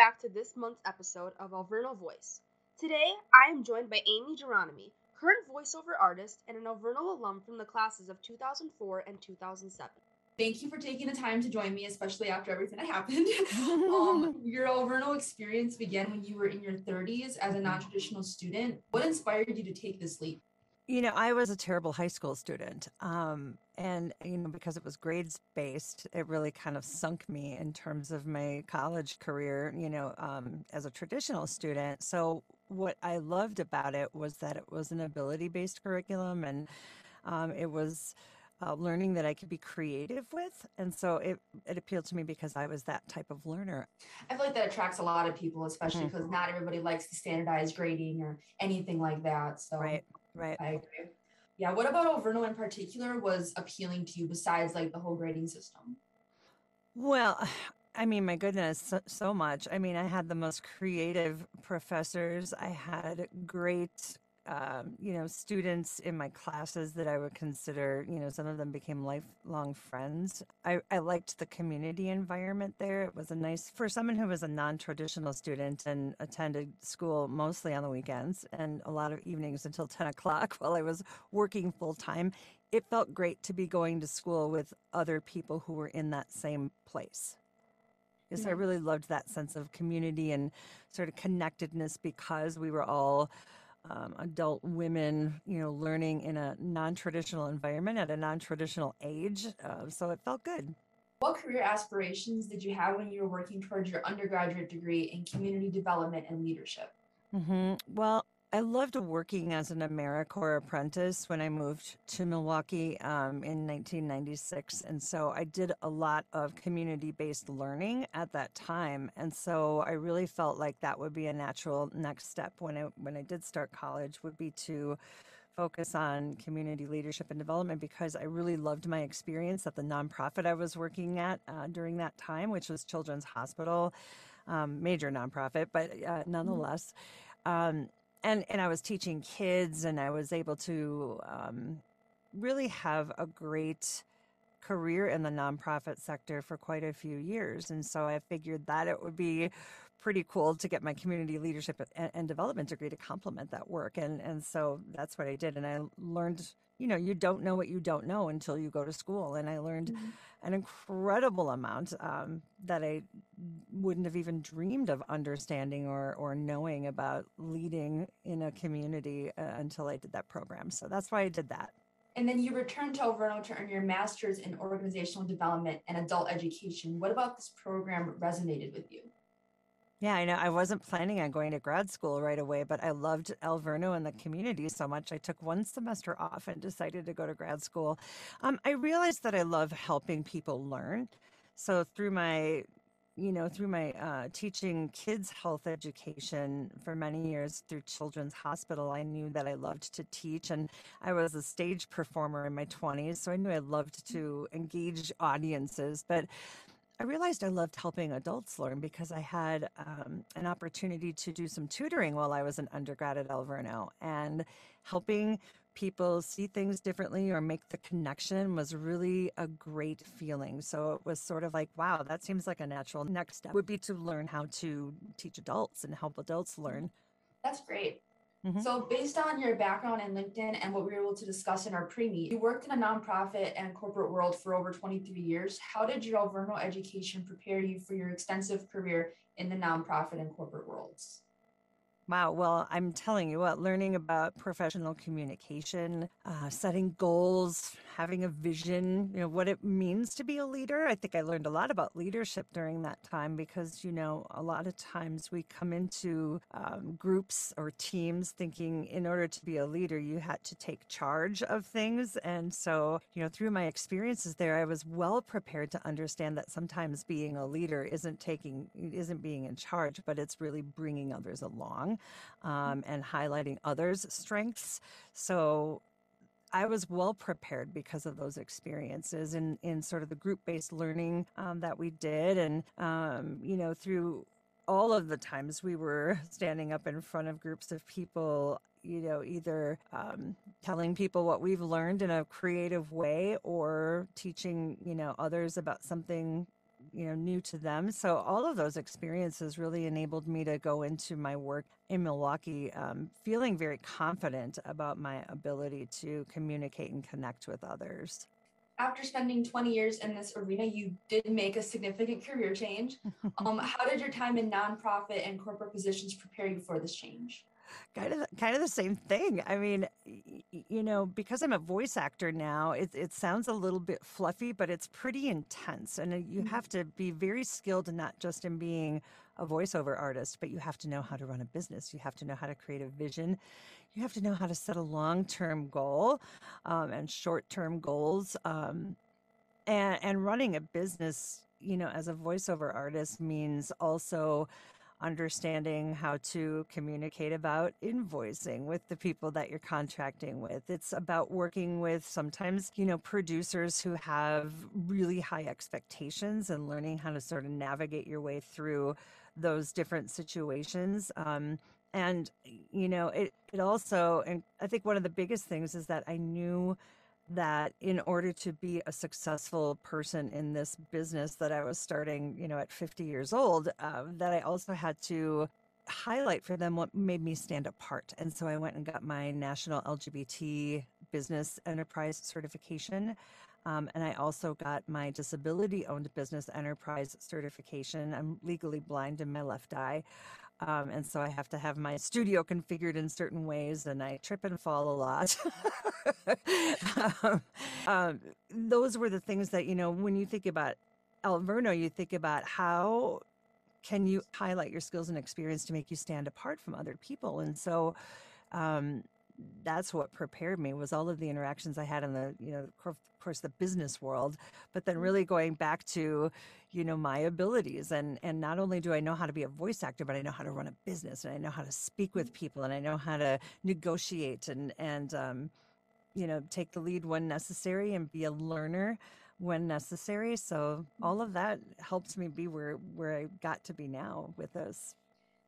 back to this month's episode of Alverno Voice. Today, I am joined by Aimee Gironimi, current voiceover artist and an Alverno alum from the classes of 2004 and 2007. Thank you for taking the time to join me, especially after everything that happened. um, your Alverno experience began when you were in your 30s as a non traditional student. What inspired you to take this leap? You know, I was a terrible high school student. Um, and, you know, because it was grades based, it really kind of sunk me in terms of my college career, you know, um, as a traditional student. So, what I loved about it was that it was an ability based curriculum and um, it was uh, learning that I could be creative with. And so it, it appealed to me because I was that type of learner. I feel like that attracts a lot of people, especially because mm-hmm. not everybody likes the standardized grading or anything like that. So, right, right. I agree. Yeah. What about Alverno in particular was appealing to you besides like the whole grading system? Well, I mean, my goodness, so, so, much. I mean, I had the most creative professors. I had great um, you know, students in my classes that I would consider, you know, some of them became lifelong friends. I, I liked the community environment there. It was a nice, for someone who was a non traditional student and attended school mostly on the weekends and a lot of evenings until 10 o'clock while I was working full time, it felt great to be going to school with other people who were in that same place. Yes, I really loved that sense of community and sort of connectedness because we were all um, adult women, you know, learning in a non-traditional environment at a non-traditional age. Uh, so it felt good. What career aspirations did you have when you were working towards your undergraduate degree in community development and leadership? Mm-hmm. Well, I loved working as an AmeriCorps apprentice when I moved to Milwaukee um, in 1996. And so I did a lot of community based learning at that time. And so I really felt like that would be a natural next step when I, when I did start college, would be to focus on community leadership and development because I really loved my experience at the nonprofit I was working at uh, during that time, which was Children's Hospital, um, major nonprofit, but uh, mm-hmm. nonetheless. Um, and and I was teaching kids, and I was able to um, really have a great career in the nonprofit sector for quite a few years, and so I figured that it would be pretty cool to get my community leadership and, and development degree to complement that work, and and so that's what I did, and I learned you know, you don't know what you don't know until you go to school. And I learned mm-hmm. an incredible amount um, that I wouldn't have even dreamed of understanding or, or knowing about leading in a community uh, until I did that program. So that's why I did that. And then you returned to Alverno to earn your master's in organizational development and adult education. What about this program resonated with you? Yeah, I know. I wasn't planning on going to grad school right away, but I loved Alverno and the community so much. I took one semester off and decided to go to grad school. Um, I realized that I love helping people learn. So through my you know, through my uh, teaching kids health education for many years through Children's Hospital, I knew that I loved to teach. And I was a stage performer in my 20s, so I knew I loved to engage audiences. But I realized I loved helping adults learn because I had um, an opportunity to do some tutoring while I was an undergrad at Alverno and helping people see things differently or make the connection was really a great feeling. So it was sort of like, wow, that seems like a natural next step would be to learn how to teach adults and help adults learn. That's great. Mm-hmm. So, based on your background in LinkedIn and what we were able to discuss in our pre meet, you worked in a nonprofit and corporate world for over 23 years. How did your Alverno education prepare you for your extensive career in the nonprofit and corporate worlds? Wow. Well, I'm telling you what, learning about professional communication, uh, setting goals, having a vision, you know, what it means to be a leader. I think I learned a lot about leadership during that time because, you know, a lot of times we come into um, groups or teams thinking in order to be a leader, you had to take charge of things. And so, you know, through my experiences there, I was well prepared to understand that sometimes being a leader isn't taking, isn't being in charge, but it's really bringing others along um, and highlighting others' strengths. So I was well prepared because of those experiences in, in sort of the group based learning um, that we did. And, um, you know, through all of the times we were standing up in front of groups of people, you know, either um, telling people what we've learned in a creative way or teaching, you know, others about something you know new to them. So all of those experiences really enabled me to go into my work in Milwaukee, um, feeling very confident about my ability to communicate and connect with others. After spending 20 years in this arena, you did make a significant career change. Um, how did your time in nonprofit and corporate positions prepare you for this change? Kind of kind of the same thing. I mean, you know, because I'm a voice actor now, it it sounds a little bit fluffy, but it's pretty intense, and uh, you mm-hmm. have to be very skilled, not just in being a voiceover artist, but you have to know how to run a business. You have to know how to create a vision. You have to know how to set a long term goal um, and short term goals. Um, and, and running a business, you know, as a voiceover artist means also understanding how to communicate about invoicing with the people that you're contracting with. It's about working with sometimes, you know, producers who have really high expectations and learning how to sort of navigate your way through those different situations. Um, and, you know, it, it also, and I think one of the biggest things is that I knew that in order to be a successful person in this business that I was starting, you know, at 50 years old, uh, that I also had to highlight for them what made me stand apart. And so I went and got my national LGBT business enterprise certification. Um, and I also got my disability owned business enterprise certification. I'm legally blind in my left eye. Um, and so I have to have my studio configured in certain ways, and I trip and fall a lot. um, um, those were the things that, you know, when you think about Alverno, you think about how can you highlight your skills and experience to make you stand apart from other people. And so, um, that's what prepared me was all of the interactions I had in the, you know, of course, the business world, but then mm-hmm. really going back to, you know, my abilities. And, and not only do I know how to be a voice actor, but I know how to run a business and I know how to speak with people and I know how to negotiate and, and, um, you know, take the lead when necessary and be a learner when necessary. So all mm-hmm. of that helps me be where, where I got to be now with this.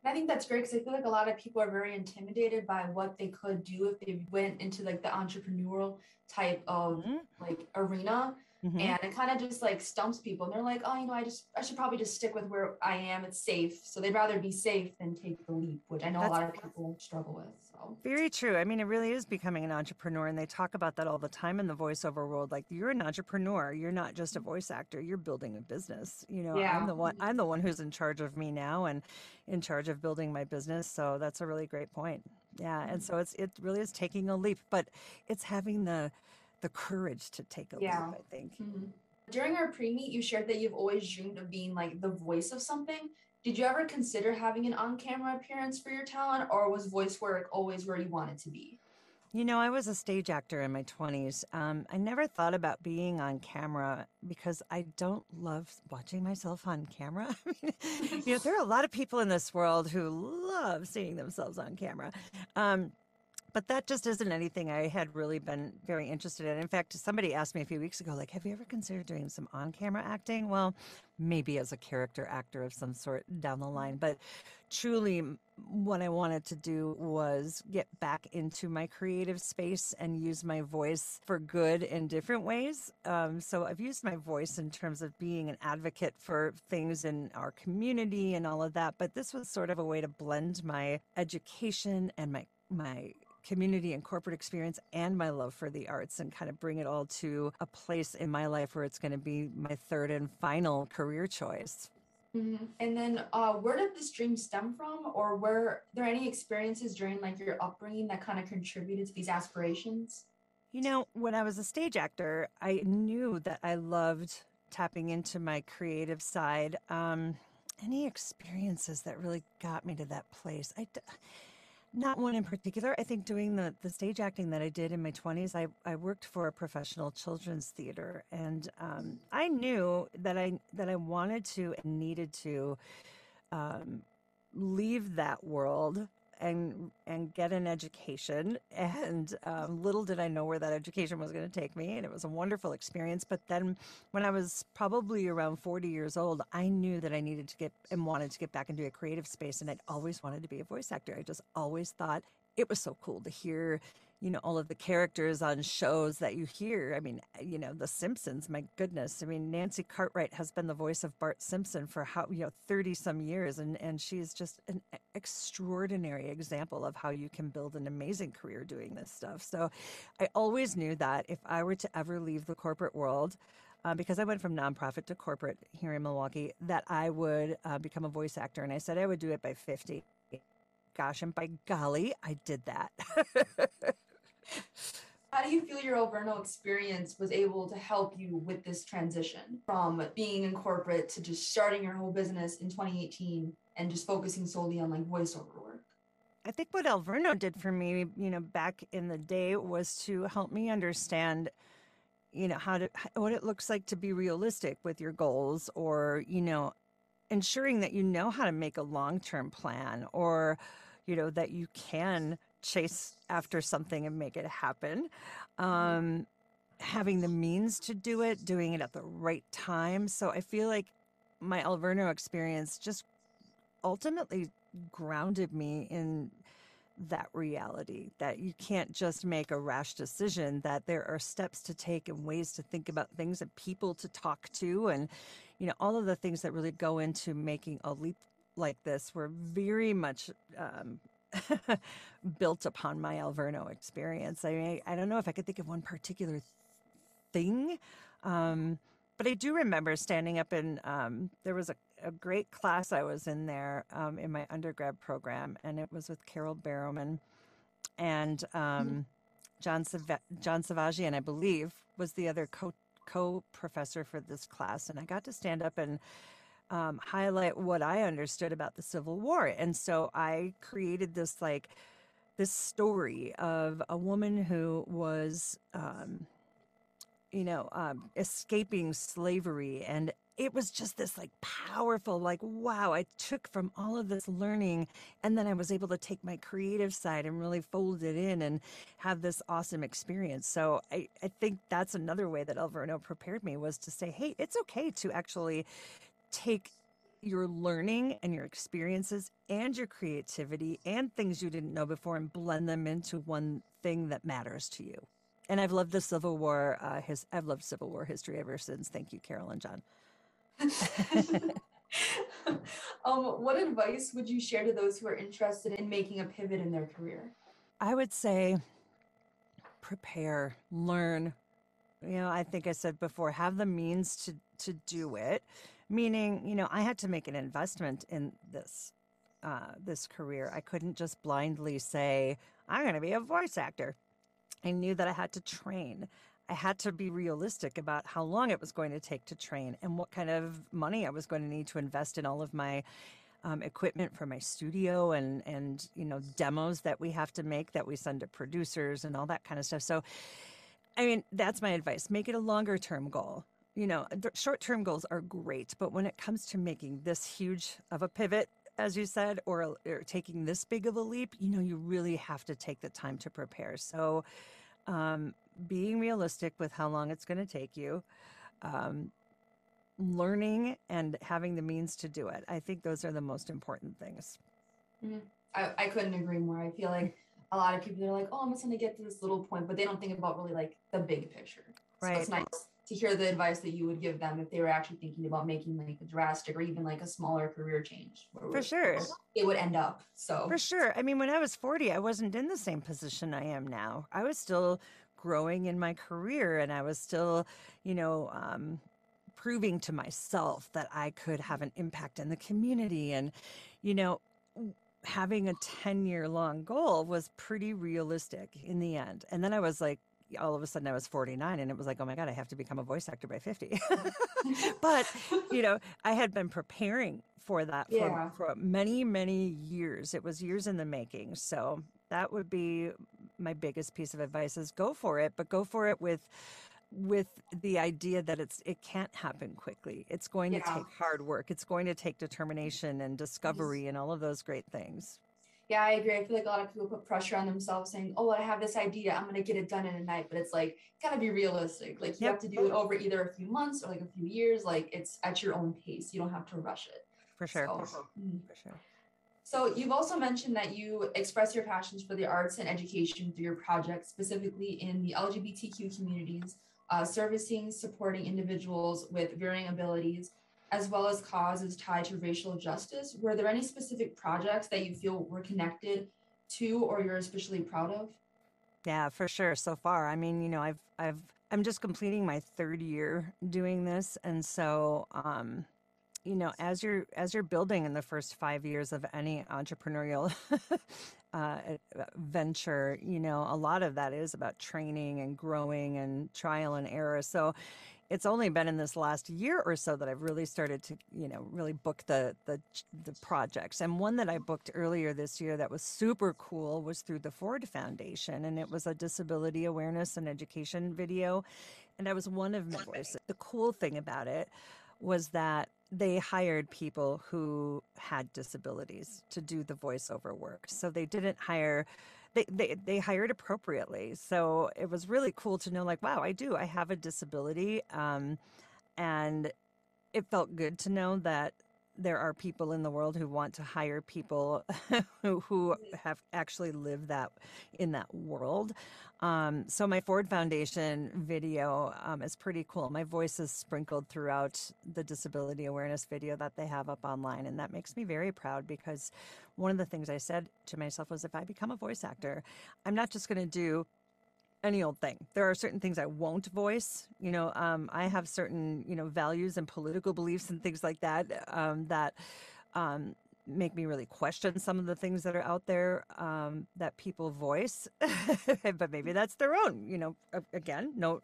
And I think that's great because I feel like a lot of people are very intimidated by what they could do if they went into like the entrepreneurial type of mm-hmm. like arena. Mm-hmm. And it kind of just like stumps people. And they're like, oh, you know, I just, I should probably just stick with where I am. It's safe. So they'd rather be safe than take the leap, which I know That's a lot of people struggle with. So very true. I mean, it really is becoming an entrepreneur. And they talk about that all the time in the voiceover world. Like you're an entrepreneur. You're not just a voice actor. You're building a business. You know, yeah. I'm the one, I'm the one who's in charge of me now and in charge of building my business. So that's a really great point. Yeah. And mm-hmm. so it's, it really is taking a leap, but it's having the, the courage to take a yeah. leap, I think. Mm-hmm. During our pre meet, you shared that you've always dreamed of being like the voice of something. Did you ever consider having an on camera appearance for your talent, or was voice work always where you wanted to be? You know, I was a stage actor in my 20s. Um, I never thought about being on camera because I don't love watching myself on camera. I mean, you know, there are a lot of people in this world who love seeing themselves on camera. Um, but that just isn't anything I had really been very interested in. In fact, somebody asked me a few weeks ago, like, have you ever considered doing some on camera acting? Well, maybe as a character actor of some sort down the line. But truly, what I wanted to do was get back into my creative space and use my voice for good in different ways. Um, so I've used my voice in terms of being an advocate for things in our community and all of that. But this was sort of a way to blend my education and my my community and corporate experience and my love for the arts and kind of bring it all to a place in my life where it's going to be my third and final career choice. Mm-hmm. And then, uh, where did this dream stem from, or were there any experiences during like your upbringing that kind of contributed to these aspirations? You know, when I was a stage actor, I knew that I loved tapping into my creative side. Um, any experiences that really got me to that place? I. Not one in particular. I think doing the, the stage acting that I did in my 20s, I, I worked for a professional children's theater. And um, I knew that I, that I wanted to and needed to um, leave that world and and get an education. And um, little did I know where that education was going to take me, and it was a wonderful experience. But then, when I was probably around forty years old, I knew that I needed to get and wanted to get back into a creative space, and I'd always wanted to be a voice actor. I just always thought it was so cool to hear you know all of the characters on shows that you hear i mean you know the simpsons my goodness i mean nancy cartwright has been the voice of bart simpson for how you know 30 some years and and she's just an extraordinary example of how you can build an amazing career doing this stuff so i always knew that if i were to ever leave the corporate world uh, because I went from nonprofit to corporate here in Milwaukee, that I would uh, become a voice actor. And I said I would do it by 50. Gosh, and by golly, I did that. How do you feel your Alverno experience was able to help you with this transition from being in corporate to just starting your whole business in 2018 and just focusing solely on like voiceover work? I think what Alverno did for me, you know, back in the day was to help me understand, you know, how to what it looks like to be realistic with your goals or, you know, ensuring that you know how to make a long-term plan or, you know, that you can chase after something and make it happen. Mm-hmm. Um, having the means to do it, doing it at the right time. So I feel like my Alverno experience just ultimately grounded me in that reality that you can't just make a rash decision that there are steps to take and ways to think about things and people to talk to and you know all of the things that really go into making a leap like this were very much um, built upon my Alverno experience. I mean, I don't know if I could think of one particular thing, um, but I do remember standing up in, um, there was a, a, great class I was in there um, in my undergrad program, and it was with Carole Barrowman and um, mm-hmm. John, Sav- John Savagian, I believe, was the other co co professor for this class. And I got to stand up and um, highlight what I understood about the Civil War. And so I created this like this story of a woman who was, um, you know, um, escaping slavery and it was just this like powerful like wow i took from all of this learning and then i was able to take my creative side and really fold it in and have this awesome experience so i, I think that's another way that alverno prepared me was to say hey it's okay to actually take your learning and your experiences and your creativity and things you didn't know before and blend them into one thing that matters to you. And I've loved the Civil War. Uh, his, I've loved Civil War history ever since. Thank you, Carole and John. um, what advice would you share to those who are interested in making a pivot in their career? I would say prepare, learn. You know, I think I said before, have the means to to do it meaning you know i had to make an investment in this uh, this career. I couldn't just blindly say i'm going to be a voice actor. I knew that i had to train. I had to be realistic about how long it was going to take to train and what kind of money i was going to need to invest in all of my um, equipment for my studio and and you know demos that we have to make that we send to producers and all that kind of stuff. So i mean that's my advice. Make it a longer term goal you know, short term goals are great, but when it comes to making this huge of a pivot, as you said, or, or, taking this big of a leap, you know, you really have to take the time to prepare. So, um, being realistic with how long it's going to take you, um, learning and having the means to do it. I think those are the most important things. Mm-hmm. I, I couldn't agree more. I feel like a lot of people are like, oh, I'm just going to get to this little point, but they don't think about really like the big picture. Right. So it's nice to hear the advice that you would give them if they were actually thinking about making like a drastic or even like a smaller career change. For sure. It would end up. So For sure. I mean, when I was 40, I wasn't in the same position I am now. I was still growing in my career and I was still, you know, um, proving to myself that I could have an impact in the community and you know, having a 10 year long goal was pretty realistic in the end. And then I was like, all of a sudden I was 49 and it was like, oh my God, I have to become a voice actor by 50. but, you know, I had been preparing for that yeah. for, for many, many years. It was years in the making. So that would be my biggest piece of advice is go for it, but go for it with with the idea that it's it can't happen quickly. It's going yeah. to take hard work. It's going to take determination and discovery and all of those great things. Yeah, I agree. I feel like a lot of people put pressure on themselves saying, Oh, I have this idea, I'm gonna get it done in a night. But it's like gotta be realistic. Like you yep. have to do it over either a few months or like a few years. Like it's at your own pace. You don't have to rush it. For sure. So, mm. For sure. So you've also mentioned that you express your passions for the arts and education through your projects, specifically in the LGBTQ communities, uh, servicing, supporting individuals with varying abilities, as well as causes tied to racial justice. Were there any specific projects that you feel were connected to or you're especially proud of? Yeah, for sure. So far, I mean, you know, I've I've I'm just completing my third year doing this, and so um, you know as you're as you're building in the first five years of any entrepreneurial uh, venture you know a lot of that is about training and growing and trial and error so it's only been in this last year or so that I've really started to, you know, really book the the the projects. And one that I booked earlier this year that was super cool was through the Ford Foundation, and it was a disability awareness and education video, and I was one of voices. The cool thing about it was that they hired people who had disabilities to do the voiceover work. So they didn't hire they, they they hired appropriately. So it was really cool to know like wow, I do. I have a disability um and it felt good to know that there are people in the world who want to hire people who, who have actually lived that in that world. Um, so my Ford Foundation video um, is pretty cool. My voice is sprinkled throughout the disability awareness video that they have up online, and that makes me very proud because one of the things I said to myself was, if I become a voice actor, I'm not just going to do any old thing. There are certain things I won't voice. You know, um, I have certain you know values and political beliefs and things like that um, that um, make me really question some of the things that are out there um, that people voice. but maybe that's their own. You know, again, no.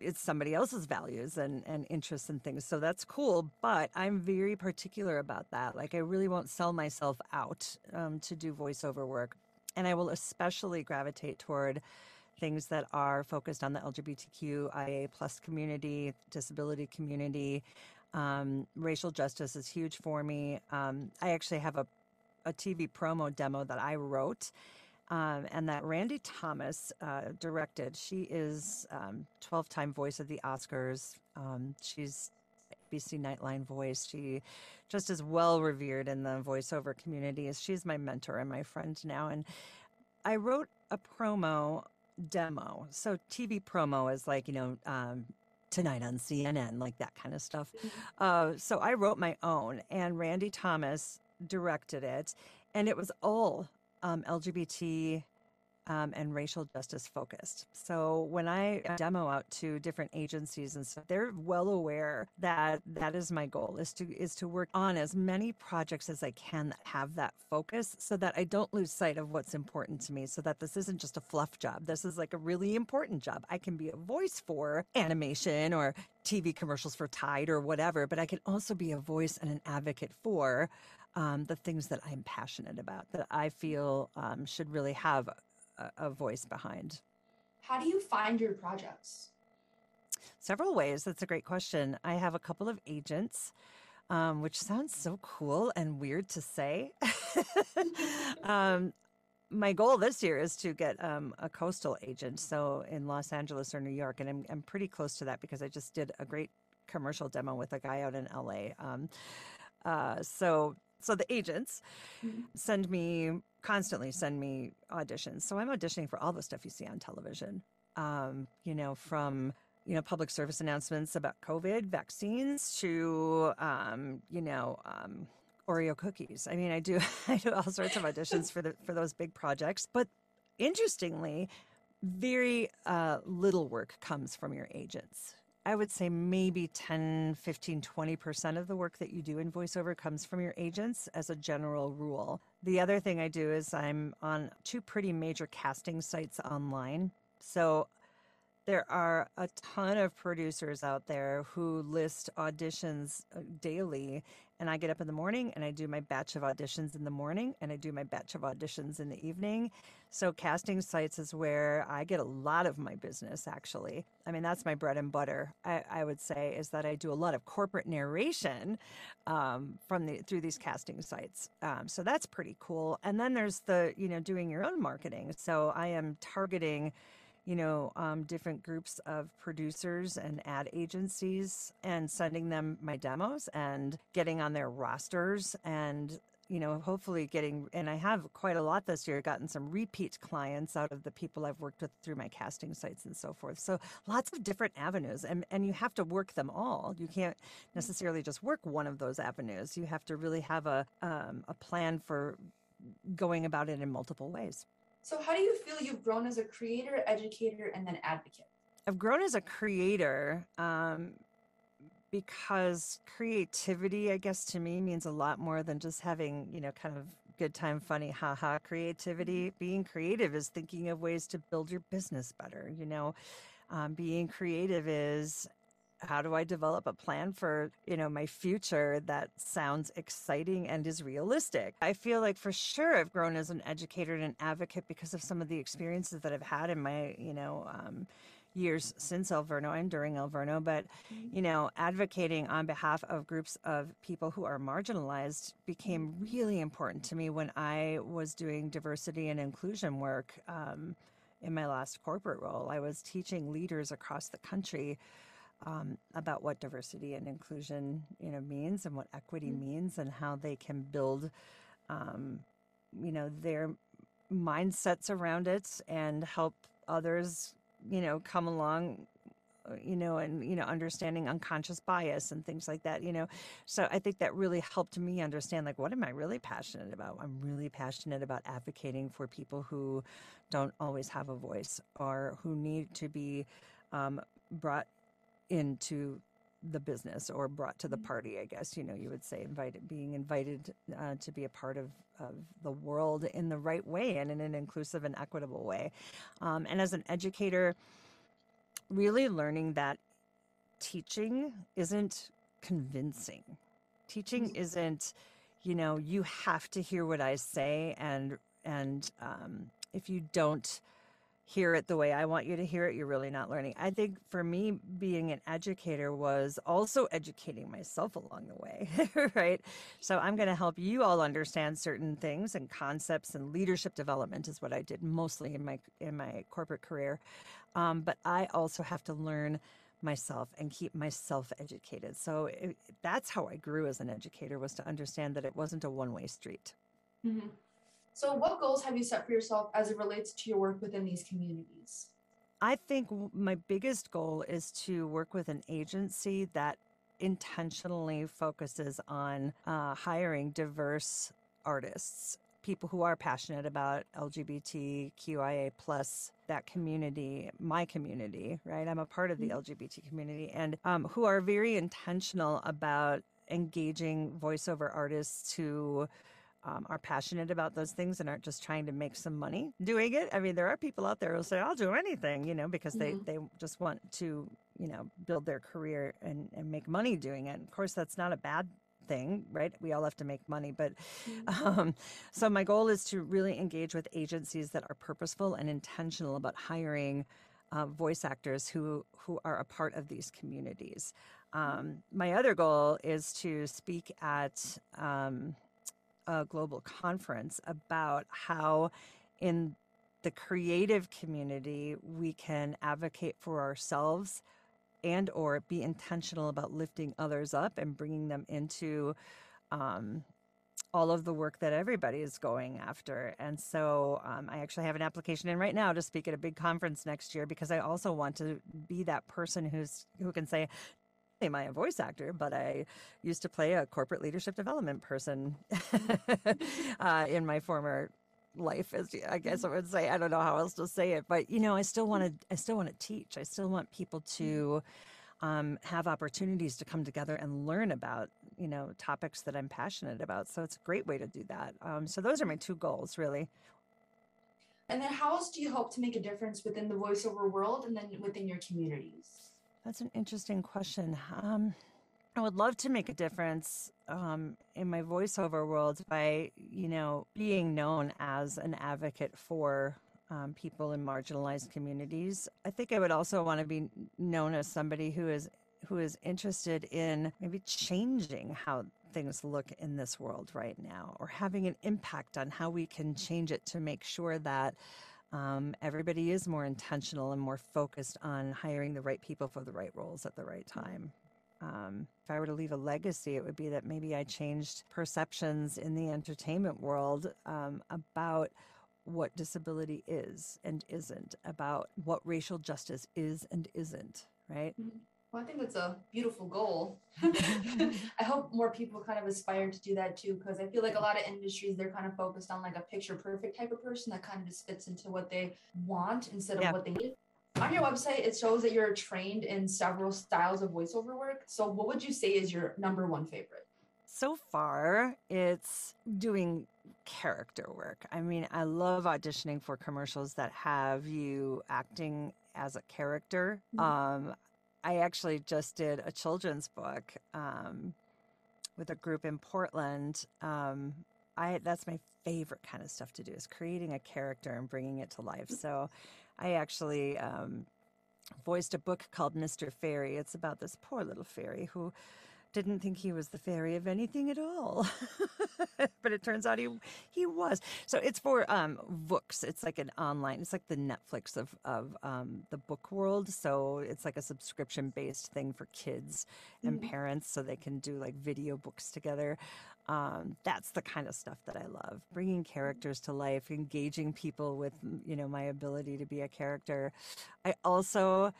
It's somebody else's values and, and interests and things. So that's cool. But I'm very particular about that. Like, I really won't sell myself out um, to do voiceover work. And I will especially gravitate toward things that are focused on the LGBTQIA plus community, disability community. Um, racial justice is huge for me. Um, I actually have a, a TV promo demo that I wrote um, and that Randy Thomas uh, directed. She is 12 um, time voice of the Oscars. Um, she's BC Nightline voice. She just is well revered in the voiceover community. As she's my mentor and my friend now. And I wrote a promo demo. So TV promo is like, you know, um, tonight on CNN, like that kind of stuff. Mm-hmm. Uh, so I wrote my own, and Randy Thomas directed it, and it was all um, LGBT um, and racial justice focused. So when I demo out to different agencies and stuff, they're well aware that that is my goal is to is to work on as many projects as I can that have that focus, so that I don't lose sight of what's important to me. So that this isn't just a fluff job. This is like a really important job. I can be a voice for animation or TV commercials for Tide or whatever, but I can also be a voice and an advocate for um, the things that I'm passionate about that I feel um, should really have a, voice behind. How do you find your projects? Several ways. That's a great question. I have a couple of agents. Um, which sounds so cool and weird to say. um, my goal this year is to get um, a coastal agent, so in Los Angeles or New York, and I'm, I'm pretty close to that because I just did a great commercial demo with a guy out in LA. Um, uh, so so the agents mm-hmm. send me constantly send me auditions. So I'm auditioning for all the stuff you see on television. Um, you know, from you know public service announcements about COVID vaccines to um, you know um, Oreo cookies. I mean, I do I do all sorts of auditions for the for those big projects. But interestingly, very uh, little work comes from your agents. I would say maybe 10, 15, 20% of the work that you do in voiceover comes from your agents as a general rule. The other thing I do is I'm on two pretty major casting sites online. So there are a ton of producers out there who list auditions uh, daily and i get up in the morning and i do my batch of auditions in the morning and i do my batch of auditions in the evening. So casting sites is where i get a lot of my business actually. I mean that's my bread and butter i, I would say is that i do a lot of corporate narration um, from the through these casting sites. Um, so that's pretty cool. And then there's the you know doing your own marketing. So i am targeting you know, um, different groups of producers and ad agencies and sending them my demos and getting on their rosters and you know, hopefully getting, and I have quite a lot this year, gotten some repeat clients out of the people I've worked with through my casting sites and so forth. So lots of different avenues, and, and you have to work them all. You can't necessarily just work one of those avenues. You have to really have a, um, a plan for going about it in multiple ways. So, how do you feel you've grown as a creator, educator, and then advocate? I've grown as a creator um, because creativity, I guess, to me means a lot more than just having, you know, kind of good time, funny, haha creativity. Mm-hmm. Being creative is thinking of ways to build your business better. You know, um, being creative is how do I develop a plan for, you know, my future that sounds exciting and is realistic? I feel like for sure I've grown as an educator and an advocate because of some of the experiences that I've had in my, you know, um, years since Alverno and during Alverno, but mm-hmm. you know, advocating on behalf of groups of people who are marginalized became really important to me when I was doing diversity and inclusion work um, in my last corporate role. I was teaching leaders across the country um, about what diversity and inclusion, you know, means and what equity mm-hmm. means and how they can build, um, you know, their mindsets around it and help others you know, come along uh, you know, and, you know, understanding unconscious bias and things like that, you know. So I think that really helped me understand, like, what am I really passionate about? I'm really passionate about advocating for people who don't always have a voice or who need to be um, brought into the business or brought to the mm-hmm. party, I guess, you know, you would say, invited, being invited uh, to be a part of, of the world in the right way and in an inclusive and equitable way. Um, and as an educator, really learning that teaching isn't convincing. Teaching mm-hmm. isn't, you know, you have to hear what I say and, and, um, if you don't, hear it the way I want you to hear it, you're really not learning. I think for me, being an educator was also educating myself along the way, right? So I'm going to help you all understand certain things and concepts and leadership development is what I did mostly in my in my corporate career. Um, but I also have to learn myself and keep myself educated. So it, that's how I grew as an educator was to understand that it wasn't a one way street. Mm-hmm. So, what goals have you set for yourself as it relates to your work within these communities? I think my biggest goal is to work with an agency that intentionally focuses on uh, hiring diverse artists people who are passionate about lgbtqia plus that community my community right i'm a part of the mm-hmm. lgbt community and um, who are very intentional about engaging voiceover artists who um, are passionate about those things and aren't just trying to make some money doing it. I mean, there are people out there who say, I'll do anything, you know, because mm-hmm. they, they just want to, you know, build their career and, and make money doing it. And of course, that's not a bad thing, right? We all have to make money. But mm-hmm. um, so my goal is to really engage with agencies that are purposeful and intentional about hiring uh, voice actors who, who are a part of these communities. Mm-hmm. Um, my other goal is to speak at um, a global conference about how in the creative community we can advocate for ourselves and or be intentional about lifting others up and bringing them into um, all of the work that everybody is going after. And so um, I actually have an application in right now to speak at a big conference next year because I also want to be that person who's who can say, am I a voice actor, but I used to play a corporate leadership development person uh, in my former life as I guess I would say. I don't know how else to say it but you know I still want to I still want to teach. I still want people to um, have opportunities to come together and learn about you know topics that I'm passionate about. So it's a great way to do that. Um, so those are my two goals really. And then how else do you hope to make a difference within the voiceover world and then within your communities that's an interesting question. Um, I would love to make a difference um, in my voiceover world by, you know, being known as an advocate for um, people in marginalized communities. I think I would also want to be known as somebody who is who is interested in maybe changing how things look in this world right now, or having an impact on how we can change it to make sure that um, everybody is more intentional and more focused on hiring the right people for the right roles at the right time. um, if I were to leave a legacy, it would be that maybe I changed perceptions in the entertainment world um, about what disability is and isn't, about what racial justice is and isn't, right? Mm-hmm. Well, I think that's a beautiful goal. I hope more people kind of aspire to do that too, because I feel like a lot of industries they're kind of focused on like a picture perfect type of person that kind of just fits into what they want instead of yeah. what they need. On your website, it shows that you're trained in several styles of voiceover work. So, what would you say is your number one favorite? So far, it's doing character work. I mean, I love auditioning for commercials that have you acting as a character. Mm-hmm. Um, I actually just did a children's book um, with a group in Portland. Um, I that's my favorite kind of stuff to do is creating a character and bringing it to life. So, I actually um, voiced a book called Mr. Fairy. It's about this poor little fairy who didn't think he was the fairy of anything at all. but it turns out he he was. So it's for um books. It's like an online. It's like the Netflix of of um, the book world. So it's like a subscription based thing for kids and mm-hmm. parents, so they can do like video books together. Um, that's the kind of stuff that I love. Bringing characters to life, engaging people with you know my ability to be a character. I also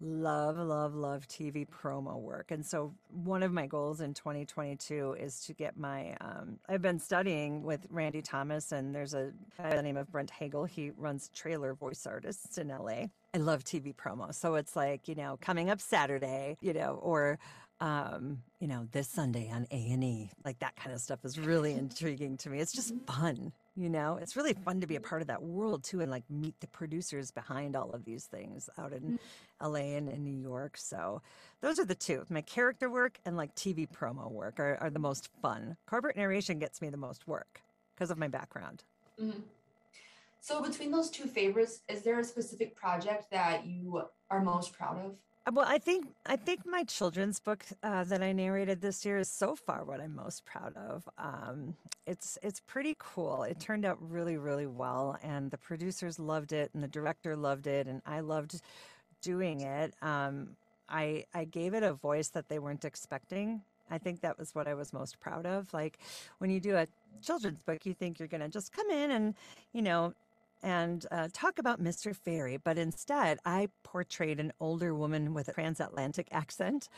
love, love, love TV promo work. And so one of my goals in 2022 is to get my, um, I've been studying with Randy Thomas and there's a guy by the name of Brent Hagel. He runs trailer voice artists in LA. I love TV promo. So it's like, you know, coming up Saturday, you know, or um, you know, this Sunday on A and E, like that kind of stuff is really intriguing to me. It's just fun, you know. It's really fun to be a part of that world too, and like meet the producers behind all of these things out in mm. L.A. and in New York. So those are the two. My character work and like TV promo work are, are the most fun. Corporate narration gets me the most work because of my background. Mm-hmm. So between those two favorites, is there a specific project that you are most proud of? Well, I think I think my children's book uh, that I narrated this year is so far what I'm most proud of. Um, it's it's pretty cool. It turned out really really well, and the producers loved it, and the director loved it, and I loved doing it. Um, I I gave it a voice that they weren't expecting. I think that was what I was most proud of. Like when you do a children's book, you think you're going to just come in and you know and uh, talk about Mr. Fairy, but instead I portrayed an older woman with a transatlantic accent.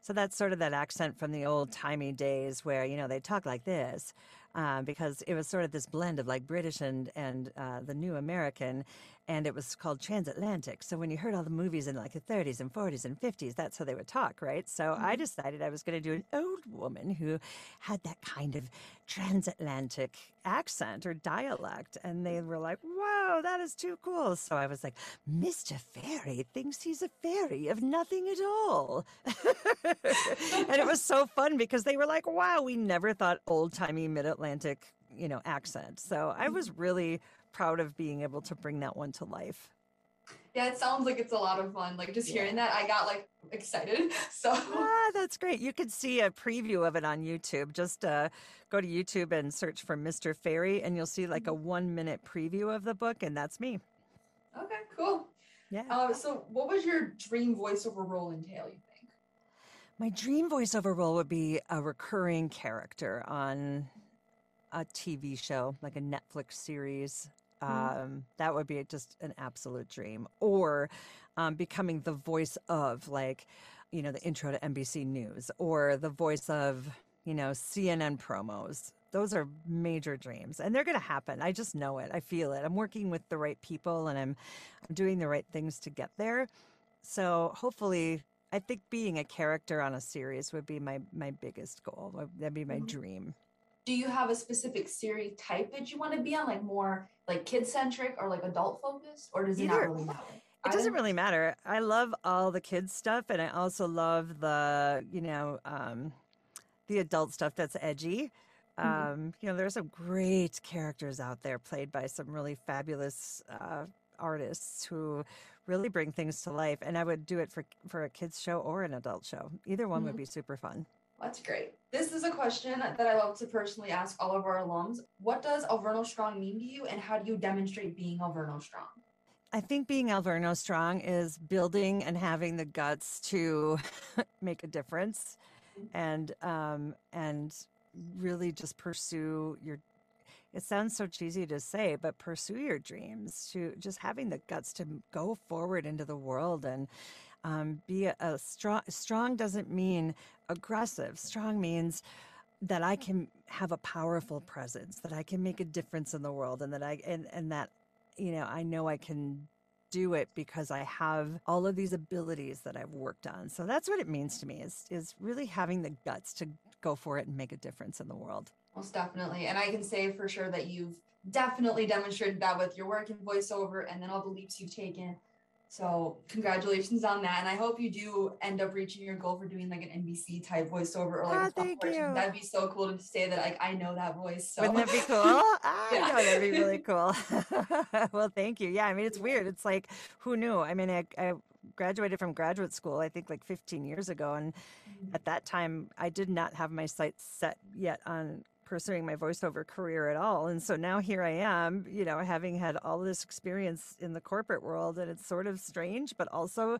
So that's sort of that accent from the old timey days where, you know, they talk like this. Uh, because it was sort of this blend of like British and and uh, the new American, and it was called transatlantic. So when you heard all the movies in like the 30s and 40s and 50s, that's how they would talk, right? So mm-hmm. I decided I was going to do an old woman who had that kind of transatlantic accent or dialect, and they were like, whoa, that is too cool!" So I was like, "Mr. Fairy thinks he's a fairy of nothing at all," and it was so fun because they were like, "Wow, we never thought old timey mid Atlantic." You know, accent. So I was really proud of being able to bring that one to life. Yeah, it sounds like it's a lot of fun. Like just hearing that, I got like excited. So ah, that's great. You can see a preview of it on YouTube. Just uh, go to YouTube and search for Mr. Fairy, and you'll see like a mm-hmm. one minute preview of the book, and that's me. Okay, cool. Yeah. Uh, so, what was your dream voiceover role entail? You think? My dream voiceover role would be a recurring character on a TV show, like a Netflix series. Mm-hmm. Um, that would be just an absolute dream. Or um, becoming the voice of, like, you know, the intro to NBC News or the voice of, you know, CNN promos. Those are major dreams and they're going to happen. I just know it. I feel it. I'm working with the right people and I'm, I'm doing the right things to get there. So hopefully, I think being a character on a series would be my, my biggest goal. That'd be my mm-hmm. dream do you have a specific series type that you want to be on, like more like kid centric or like adult focused, or does it Either. not really matter? It doesn't really matter. I love all the kids stuff, and I also love the you know um, the adult stuff that's edgy. Mm-hmm. Um, you know, there's some great characters out there played by some really fabulous uh, artists who really bring things to life. And I would do it for for a kids show or an adult show. Either one mm-hmm. would be super fun. That's great. This is a question that I love to personally ask all of our alums. What does Alverno Strong mean to you, and how do you demonstrate being Alverno Strong? I think being Alverno strong is building and having the guts to make a difference and um, and really just pursue your it sounds so cheesy to say, but pursue your dreams, to just having the guts to go forward into the world and um, be a, a strong. Strong doesn't mean aggressive. Strong means that I can have a powerful presence, that I can make a difference in the world, and that I and and that you know I know I can do it because I have all of these abilities that I've worked on. So that's what it means to me is is really having the guts to go for it and make a difference in the world. Most definitely. And I can say for sure that you've definitely demonstrated that with your work in voiceover and then all the leaps you've taken. So congratulations on that. And I hope you do end up reaching your goal for doing like an NBC type voiceover or like oh, a version. That'd be so cool to say that like I know that voice. So wouldn't that be cool? I yeah. know that'd be really cool. well, thank you. Yeah, I mean it's weird. It's like who knew? I mean I, I graduated from graduate school, I think like 15 years ago. And mm-hmm. at that time, I did not have my sights set yet on pursuing my voiceover career at all. And so now here I am, you know, having had all this experience in the corporate world, and it's sort of strange, but also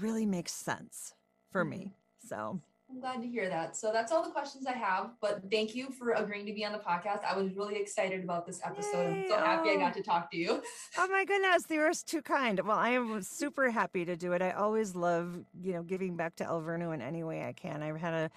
really makes sense for me. Mm-hmm. So I'm glad to hear that. So that's all the questions I have. But thank you for agreeing to be on the podcast. I was really excited about this episode. Yay. I'm so happy oh. I got to talk to you. Oh my goodness, you are too kind. Well, I am super happy to do it. I always love, you know, giving back to Alverno in any way I can. I've had a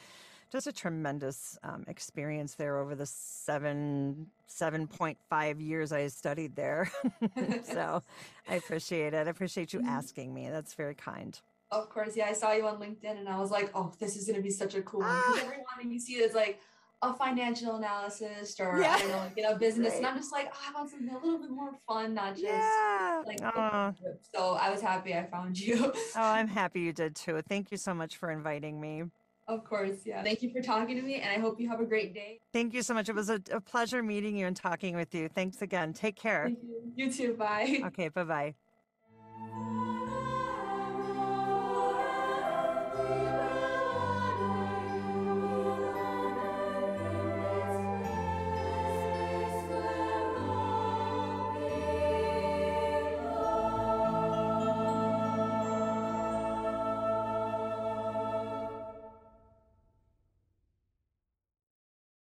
just a tremendous um, experience there over the seven seven point five years I studied there. so I appreciate it. I appreciate you mm-hmm. asking me. That's very kind. Of course, yeah. I saw you on LinkedIn, and I was like, "Oh, this is going to be such a cool one." Because ah. everyone you see is like a financial analyst or yeah. Don't know, like, you know, business. Right. And I'm just like, oh, I want something a little bit more fun, not just yeah. like. Uh, so I was happy I found you. oh, I'm happy you did too. Thank you so much for inviting me. Of course, yeah. Thank you for talking to me, and I hope you have a great day. Thank you so much. It was a, a pleasure meeting you and talking with you. Thanks again. Take care. You. you. too. Bye. Okay, bye bye.